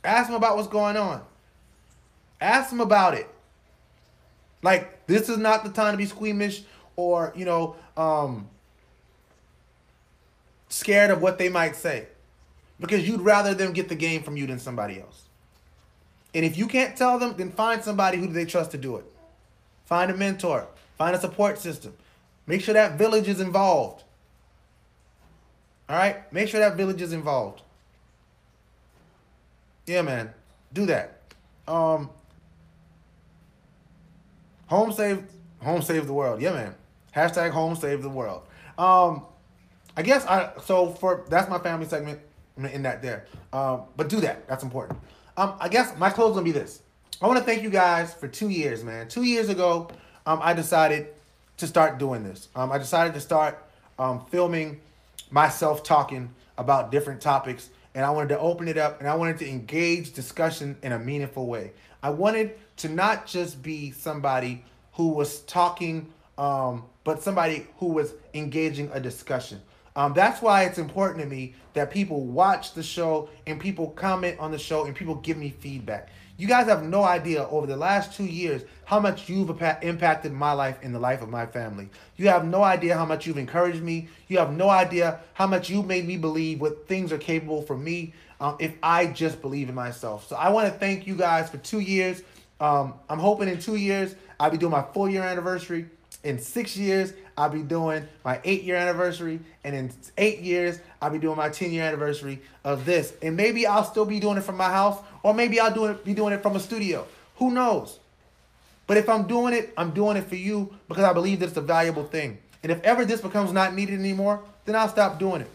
Ask them about what's going on. Ask them about it. Like this is not the time to be squeamish or you know um, scared of what they might say, because you'd rather them get the game from you than somebody else. And if you can't tell them, then find somebody who they trust to do it. Find a mentor. Find a support system. Make sure that village is involved. All right? Make sure that village is involved. Yeah, man. Do that. Um Home save home save the world. Yeah, man. Hashtag home save the world. Um I guess I so for that's my family segment in that there. Um, but do that. That's important. Um, I guess my close gonna be this. I want to thank you guys for two years, man. Two years ago, um, I decided to start doing this. Um, I decided to start um, filming myself talking about different topics, and I wanted to open it up, and I wanted to engage discussion in a meaningful way. I wanted to not just be somebody who was talking, um, but somebody who was engaging a discussion. Um, that's why it's important to me that people watch the show and people comment on the show and people give me feedback. You guys have no idea over the last two years how much you've impacted my life and the life of my family. You have no idea how much you've encouraged me. You have no idea how much you made me believe what things are capable for me um, if I just believe in myself. So I want to thank you guys for two years. Um, I'm hoping in two years I'll be doing my four year anniversary. In six years, I'll be doing my eight year anniversary, and in eight years, I'll be doing my 10 year anniversary of this. And maybe I'll still be doing it from my house, or maybe I'll do it, be doing it from a studio. Who knows? But if I'm doing it, I'm doing it for you because I believe that it's a valuable thing. And if ever this becomes not needed anymore, then I'll stop doing it.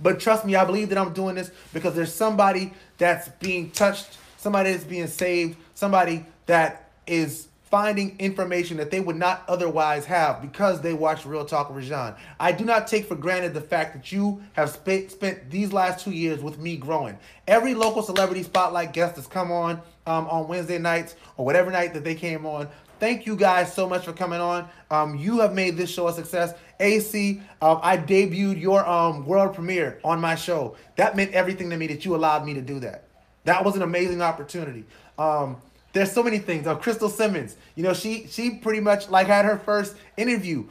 But trust me, I believe that I'm doing this because there's somebody that's being touched, somebody that's being saved, somebody that is finding information that they would not otherwise have because they watch Real Talk with Rajon. I do not take for granted the fact that you have spent spent these last two years with me growing. Every local celebrity spotlight guest that's come on um, on Wednesday nights or whatever night that they came on. Thank you guys so much for coming on. Um, you have made this show a success. AC, um, I debuted your um, world premiere on my show. That meant everything to me that you allowed me to do that. That was an amazing opportunity. Um, there's so many things. Uh, Crystal Simmons, you know, she she pretty much like had her first interview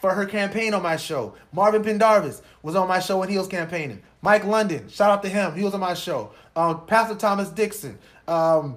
for her campaign on my show. Marvin Pendarvis was on my show when he was campaigning. Mike London, shout out to him, he was on my show. Um, Pastor Thomas Dixon, um,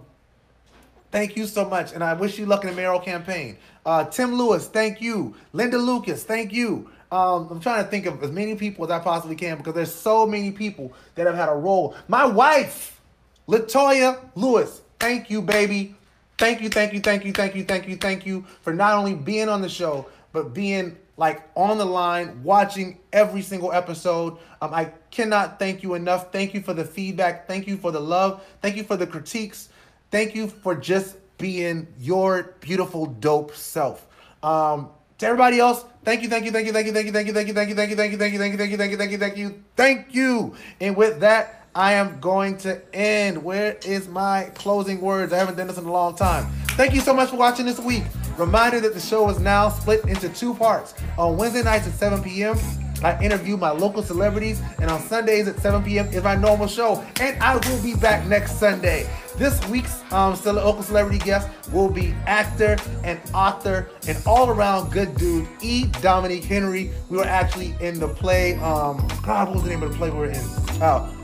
thank you so much, and I wish you luck in the mayoral campaign. Uh, Tim Lewis, thank you. Linda Lucas, thank you. Um, I'm trying to think of as many people as I possibly can because there's so many people that have had a role. My wife, Latoya Lewis, thank you, baby. Thank you, thank you, thank you, thank you, thank you, thank you for not only being on the show, but being like on the line, watching every single episode. Um, I cannot thank you enough. Thank you for the feedback. Thank you for the love. Thank you for the critiques. Thank you for just being your beautiful, dope self. Um, to everybody else, thank you, thank you, thank you, thank you, thank you, thank you, thank you, thank you, thank you, thank you, thank you, thank you, thank you, thank you, thank you, thank you, thank you. And with that, I am going to end. Where is my closing words? I haven't done this in a long time. Thank you so much for watching this week. Reminder that the show is now split into two parts. On Wednesday nights at 7 p.m., I interview my local celebrities, and on Sundays at 7 p.m. is my normal show. And I will be back next Sunday. This week's um, local celebrity guest will be actor and author and all around good dude, E. Dominique Henry. We were actually in the play. Um, God, what was the name of the play we were in? Oh,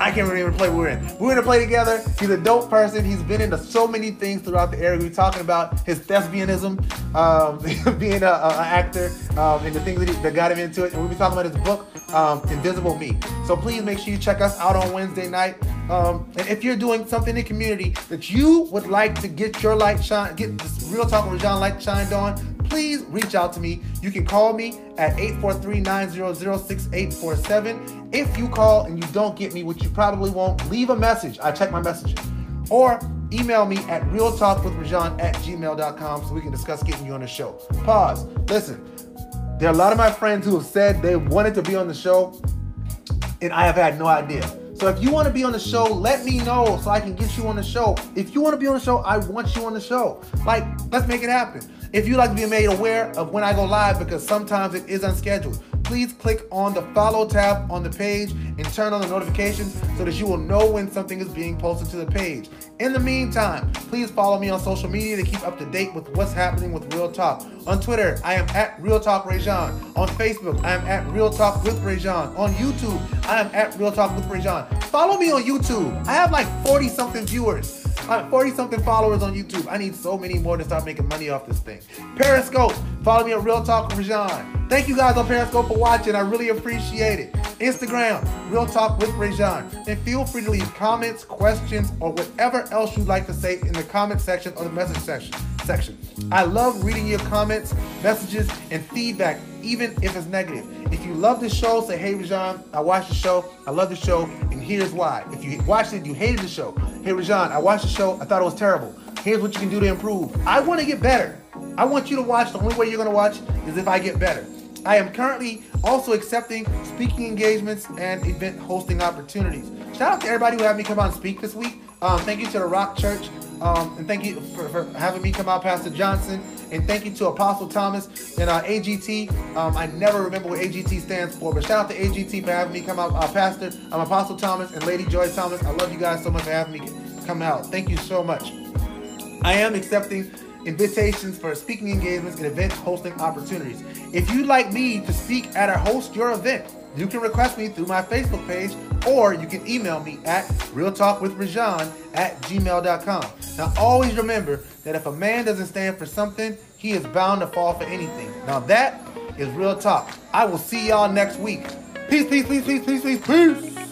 I can't remember the play we are in. We are in a play together. He's a dope person. He's been into so many things throughout the era. We are talking about his thespianism, um, being an actor, um, and the things that, he, that, got him into it. And we'll be talking about his book, um, Invisible Me. So please make sure you check us out on Wednesday night. Um, and if you're doing something in the community that you would like to get your light shine, get this real talk with Rajon light shined on, please reach out to me. You can call me at 843-900-6847. If you call and you don't get me, which you probably won't, leave a message. I check my messages. Or email me at realtalkwithrajon at gmail.com so we can discuss getting you on the show. Pause. Listen, there are a lot of my friends who have said they wanted to be on the show, and I have had no idea. So if you want to be on the show, let me know so I can get you on the show. If you want to be on the show, I want you on the show. Like, let's make it happen. If you'd like to be made aware of when I go live, because sometimes it is unscheduled, please click on the follow tab on the page and turn on the notifications so that you will know when something is being posted to the page. In the meantime, please follow me on social media to keep up to date with what's happening with Real Talk. On Twitter, I am at Real Talk Rajon. On Facebook, I am at Real Talk with Rajon. On YouTube, I am at Real Talk with Rajon. Follow me on YouTube. I have like 40 something viewers. 40 something followers on YouTube. I need so many more to start making money off this thing. Periscope, follow me on Real Talk with Rajon. Thank you guys on Periscope for watching. I really appreciate it. Instagram, Real Talk with Rajon. And feel free to leave comments, questions, or whatever else you'd like to say in the comment section or the message section. Section. I love reading your comments, messages, and feedback, even if it's negative. If you love the show, say, hey, Rajon, I watched the show. I love the show, and here's why. If you watched it, you hated the show. Hey, Rajon, I watched the show. I thought it was terrible. Here's what you can do to improve. I want to get better. I want you to watch. The only way you're going to watch is if I get better. I am currently also accepting speaking engagements and event hosting opportunities. Shout out to everybody who had me come out and speak this week. Um, thank you to the Rock Church. Um, and thank you for, for, having me come out, Pastor Johnson. And thank you to Apostle Thomas and uh, AGT. Um, I never remember what AGT stands for, but shout out to AGT for having me come out. Uh, Pastor, I'm Apostle Thomas and Lady Joy Thomas. I love you guys so much for having me come out. Thank you so much. I am accepting invitations for speaking engagements and event hosting opportunities. If you'd like me to speak at or host your event, you can request me through my Facebook page or you can email me at realtalkwithrajon at gmail.com. Now, always remember that if a man doesn't stand for something, he is bound to fall for anything. Now, that is real talk. I will see y'all next week. Peace, peace, peace, peace, peace, peace, peace.